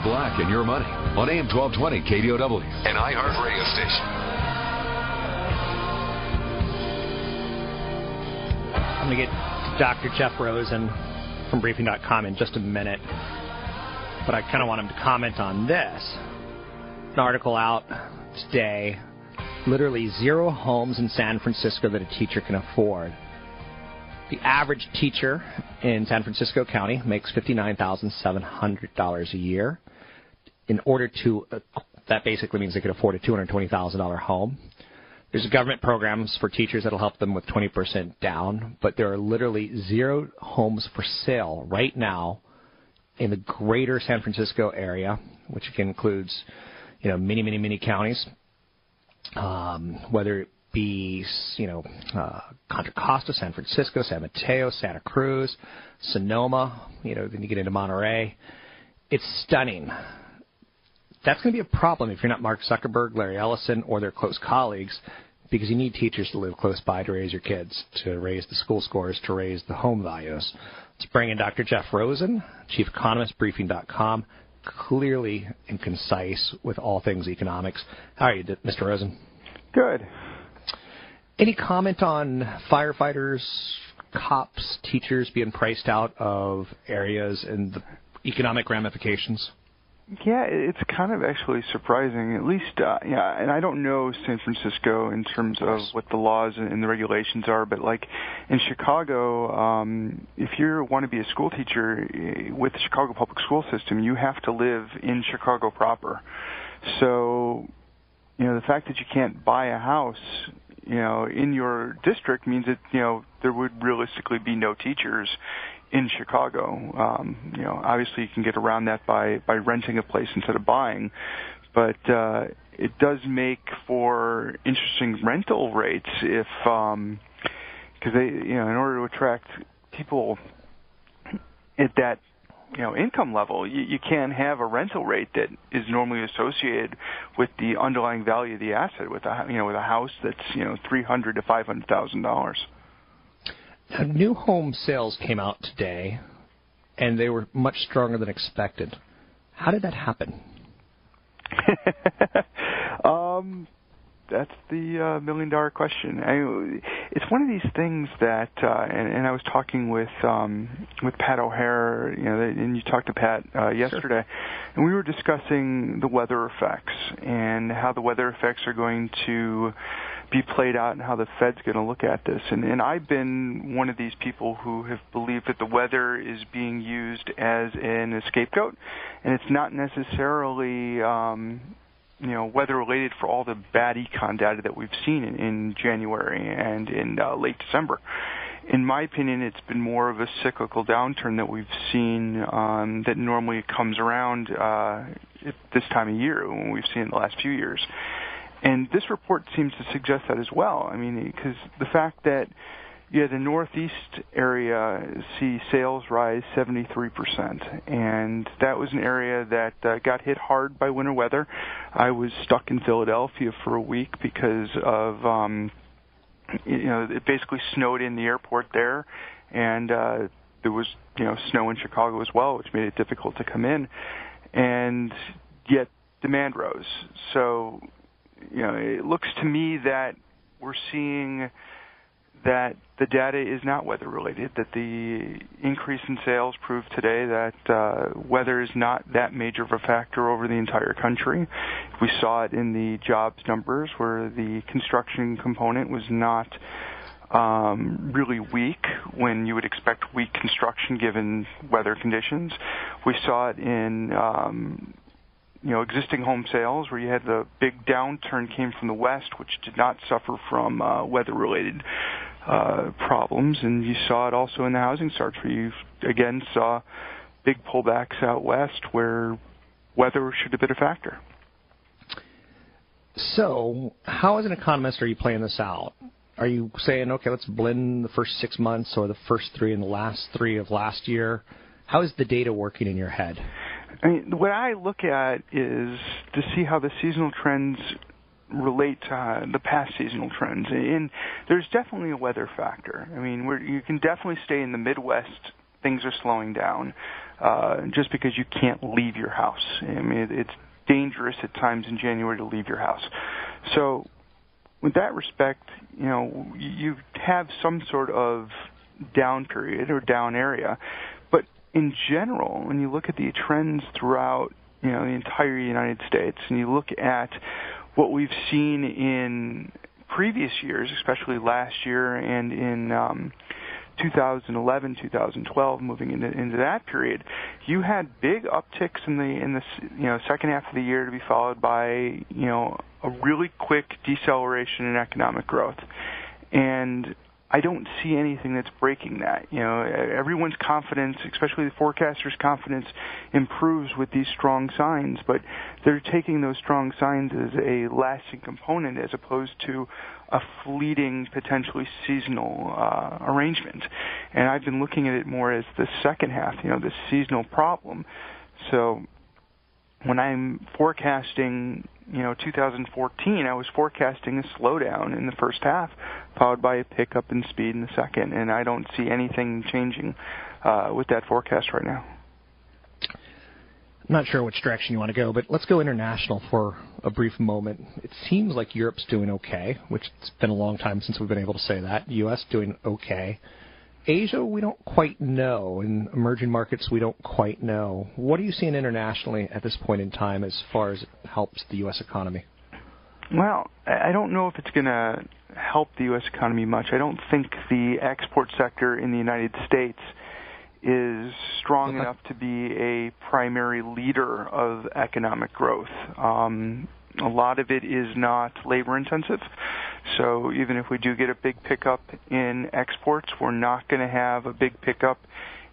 Rob Black and Your Money on AM 1220 KDOW, an iHeart radio station. I'm going to get Dr. Jeff Rosen from Briefing.com in just a minute, but I kind of want him to comment on this. An article out today literally zero homes in San Francisco that a teacher can afford. The average teacher in San Francisco County makes $59,700 a year. In order to, uh, that basically means they could afford a $220,000 home. There's government programs for teachers that'll help them with 20% down, but there are literally zero homes for sale right now in the greater San Francisco area, which includes, you know, many, many, many counties. Um, whether it be, you know, uh, Contra Costa, San Francisco, San Mateo, Santa Cruz, Sonoma, you know, then you get into Monterey. It's stunning. That's going to be a problem if you're not Mark Zuckerberg, Larry Ellison, or their close colleagues, because you need teachers to live close by to raise your kids, to raise the school scores, to raise the home values. Let's bring in Dr. Jeff Rosen, Chief Economist, Briefing.com, clearly and concise with all things economics. How are you, Mr. Rosen? Good. Any comment on firefighters, cops, teachers being priced out of areas and the economic ramifications? Yeah, it's kind of actually surprising. At least, uh, yeah, and I don't know San Francisco in terms of what the laws and the regulations are, but like in Chicago, um, if you want to be a school teacher eh, with the Chicago public school system, you have to live in Chicago proper. So, you know, the fact that you can't buy a house you know, in your district means that you know there would realistically be no teachers in Chicago. Um, you know, obviously you can get around that by by renting a place instead of buying, but uh, it does make for interesting rental rates if um, because they you know in order to attract people at that you know income level, you, you can't have a rental rate that is normally associated with the underlying value of the asset with a you know with a house that's you know three hundred to five hundred thousand dollars. New home sales came out today, and they were much stronger than expected. How did that happen? um, that's the uh, million dollar question. I, it's one of these things that, uh, and, and I was talking with um, with Pat O'Hare, you know, and you talked to Pat uh, yesterday, sure. and we were discussing the weather effects and how the weather effects are going to be played out and how the Fed's going to look at this. And, and I've been one of these people who have believed that the weather is being used as an scapegoat, and it's not necessarily um, you know weather related for all the bad econ data that we've seen in, in January and in uh, late December. In my opinion, it's been more of a cyclical downturn that we've seen um, that normally comes around uh, this time of year when we've seen in the last few years. And this report seems to suggest that as well. I mean, because the fact that yeah, the Northeast area see sales rise 73%, and that was an area that uh, got hit hard by winter weather. I was stuck in Philadelphia for a week because of, um, you know, it basically snowed in the airport there, and uh, there was, you know, snow in Chicago as well, which made it difficult to come in, and yet demand rose. So, you know, it looks to me that we're seeing that the data is not weather related, that the increase in sales proved today that uh, weather is not that major of a factor over the entire country. We saw it in the jobs numbers where the construction component was not um, really weak when you would expect weak construction given weather conditions. We saw it in um, you know existing home sales where you had the big downturn came from the west, which did not suffer from uh, weather-related uh, problems, and you saw it also in the housing starts where you again saw big pullbacks out west where weather should have been a factor. So, how as an economist are you playing this out? Are you saying, okay, let's blend the first six months or the first three and the last three of last year? How is the data working in your head? I mean, what I look at is to see how the seasonal trends relate to uh, the past seasonal trends. And there's definitely a weather factor. I mean, we you can definitely stay in the Midwest. Things are slowing down uh, just because you can't leave your house. I mean, it, it's dangerous at times in January to leave your house. So, with that respect, you know, you have some sort of down period or down area. In general, when you look at the trends throughout, you know, the entire United States, and you look at what we've seen in previous years, especially last year and in um, 2011, 2012, moving into into that period, you had big upticks in the in the you know second half of the year to be followed by you know a really quick deceleration in economic growth, and I don't see anything that's breaking that. You know, everyone's confidence, especially the forecasters' confidence, improves with these strong signs, but they're taking those strong signs as a lasting component as opposed to a fleeting, potentially seasonal uh, arrangement. And I've been looking at it more as the second half, you know, the seasonal problem. So when I'm forecasting you know 2014, I was forecasting a slowdown in the first half, followed by a pickup in speed in the second, and I don't see anything changing uh, with that forecast right now. Not sure which direction you want to go, but let's go international for a brief moment. It seems like Europe's doing okay, which it's been a long time since we've been able to say that. U.S. doing okay. Asia, we don't quite know. In emerging markets, we don't quite know. What are you seeing internationally at this point in time as far as it helps the U.S. economy? Well, I don't know if it's going to help the U.S. economy much. I don't think the export sector in the United States is strong enough to be a primary leader of economic growth. Um, a lot of it is not labor intensive. So even if we do get a big pickup in exports, we're not going to have a big pickup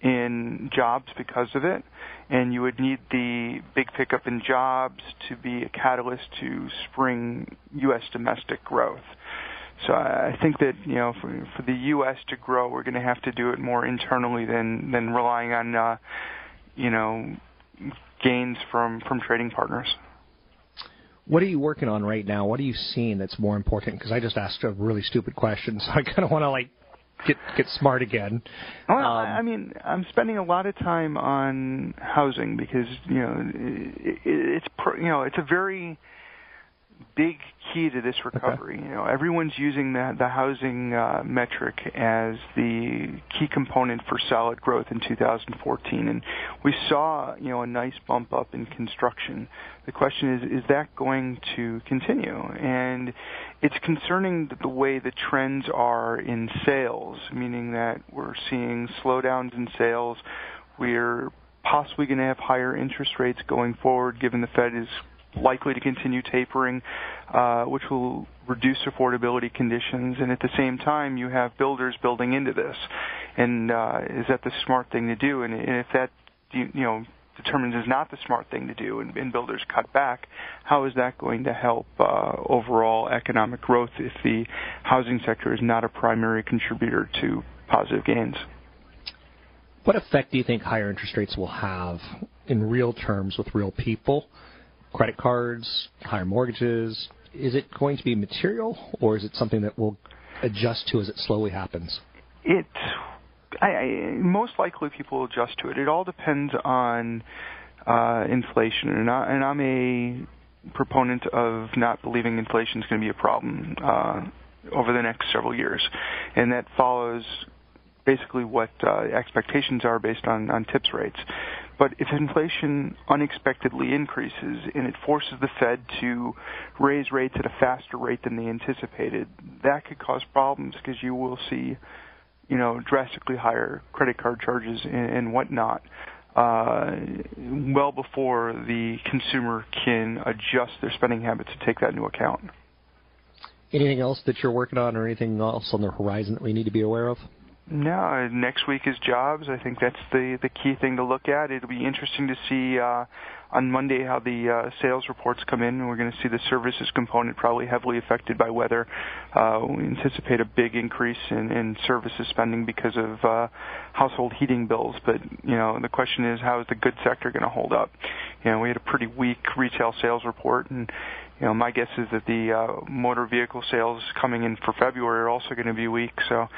in jobs because of it. And you would need the big pickup in jobs to be a catalyst to spring U.S. domestic growth. So I think that you know for, for the U.S. to grow, we're going to have to do it more internally than than relying on uh, you know gains from from trading partners. What are you working on right now? What are you seeing that's more important? Because I just asked a really stupid question, so I kind of want to like get get smart again. Well, um, I mean, I'm spending a lot of time on housing because you know it, it's you know it's a very big key to this recovery. Okay. You know, everyone's using the the housing uh, metric as the key component for solid growth in 2014, and we saw you know a nice bump up in construction. The question is, is that going to continue? And it's concerning the way the trends are in sales, meaning that we're seeing slowdowns in sales. We're possibly going to have higher interest rates going forward, given the Fed is likely to continue tapering, uh, which will reduce affordability conditions. And at the same time, you have builders building into this. And uh, is that the smart thing to do? And, and if that you, you know determines is not the smart thing to do, and, and builders cut back, how is that going to help uh, overall economic growth if the housing sector is not a primary contributor to positive gains? What effect do you think higher interest rates will have in real terms with real people? Credit cards, higher mortgages? Is it going to be material, or is it something that will adjust to as it slowly happens? It, I, I, most likely people will adjust to it. It all depends on uh, inflation, and, I, and I'm a proponent of not believing inflation is going to be a problem uh, over the next several years, and that follows basically what uh, expectations are based on, on TIPS rates But if inflation unexpectedly increases and it forces the Fed to raise rates at a faster rate than they anticipated, that could cause problems because you will see, you know, drastically higher credit card charges and, and whatnot. Uh, well before the consumer can adjust their spending habits to take that into account. Anything else that you're working on, or anything else on the horizon that we need to be aware of? No, next week is jobs. I think that's the the key thing to look at. It'll be interesting to see uh, on Monday how the uh, sales reports come in. We're going to see the services component probably heavily affected by weather. Uh, we anticipate a big increase in, in services spending because of uh, household heating bills. But you know, the question is, how is the goods sector going to hold up? You know, we had a pretty weak retail sales report, and you know, my guess is that the uh, motor vehicle sales coming in for February are also going to be weak. So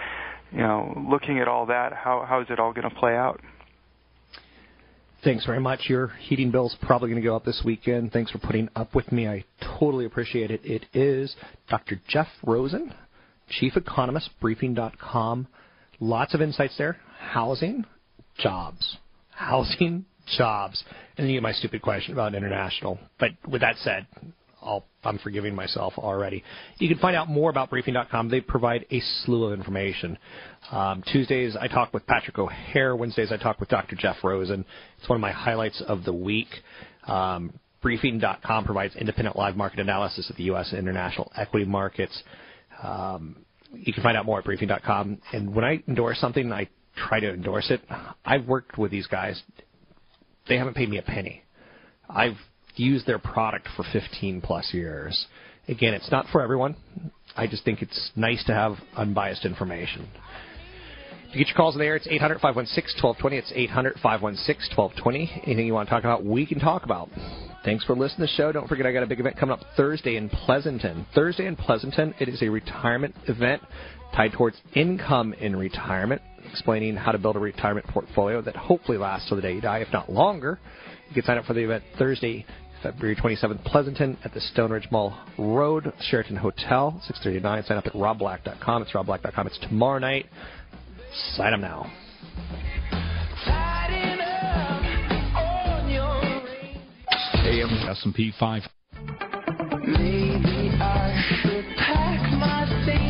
you know, looking at all that, how how is it all going to play out? Thanks very much. Your heating bill's probably going to go up this weekend. Thanks for putting up with me. I totally appreciate it. It is Dr. Jeff Rosen, Chief Economist, Briefing.com. Lots of insights there. Housing, jobs. Housing, jobs. And then you get my stupid question about international. But with that said, I'll, I'm forgiving myself already. You can find out more about briefing.com. They provide a slew of information. Um, Tuesdays, I talk with Patrick O'Hare. Wednesdays, I talk with Dr. Jeff Rosen. It's one of my highlights of the week. Um, briefing.com provides independent live market analysis of the U.S. and international equity markets. Um, you can find out more at briefing.com. And when I endorse something, I try to endorse it. I've worked with these guys. They haven't paid me a penny. I've used their product for 15 plus years. Again, it's not for everyone. I just think it's nice to have unbiased information. To get your calls in the air, it's 800 516 1220. It's 800 516 1220. Anything you want to talk about, we can talk about. Thanks for listening to the show. Don't forget, I got a big event coming up Thursday in Pleasanton. Thursday in Pleasanton, it is a retirement event tied towards income in retirement, explaining how to build a retirement portfolio that hopefully lasts till the day you die, if not longer. You can sign up for the event Thursday, February 27th, Pleasanton at the Stoneridge Mall Road, Sheraton Hotel, 639. Sign up at robblack.com. It's robblack.com. It's tomorrow night. Sign up now. AM S&P 5. Maybe I should pack my things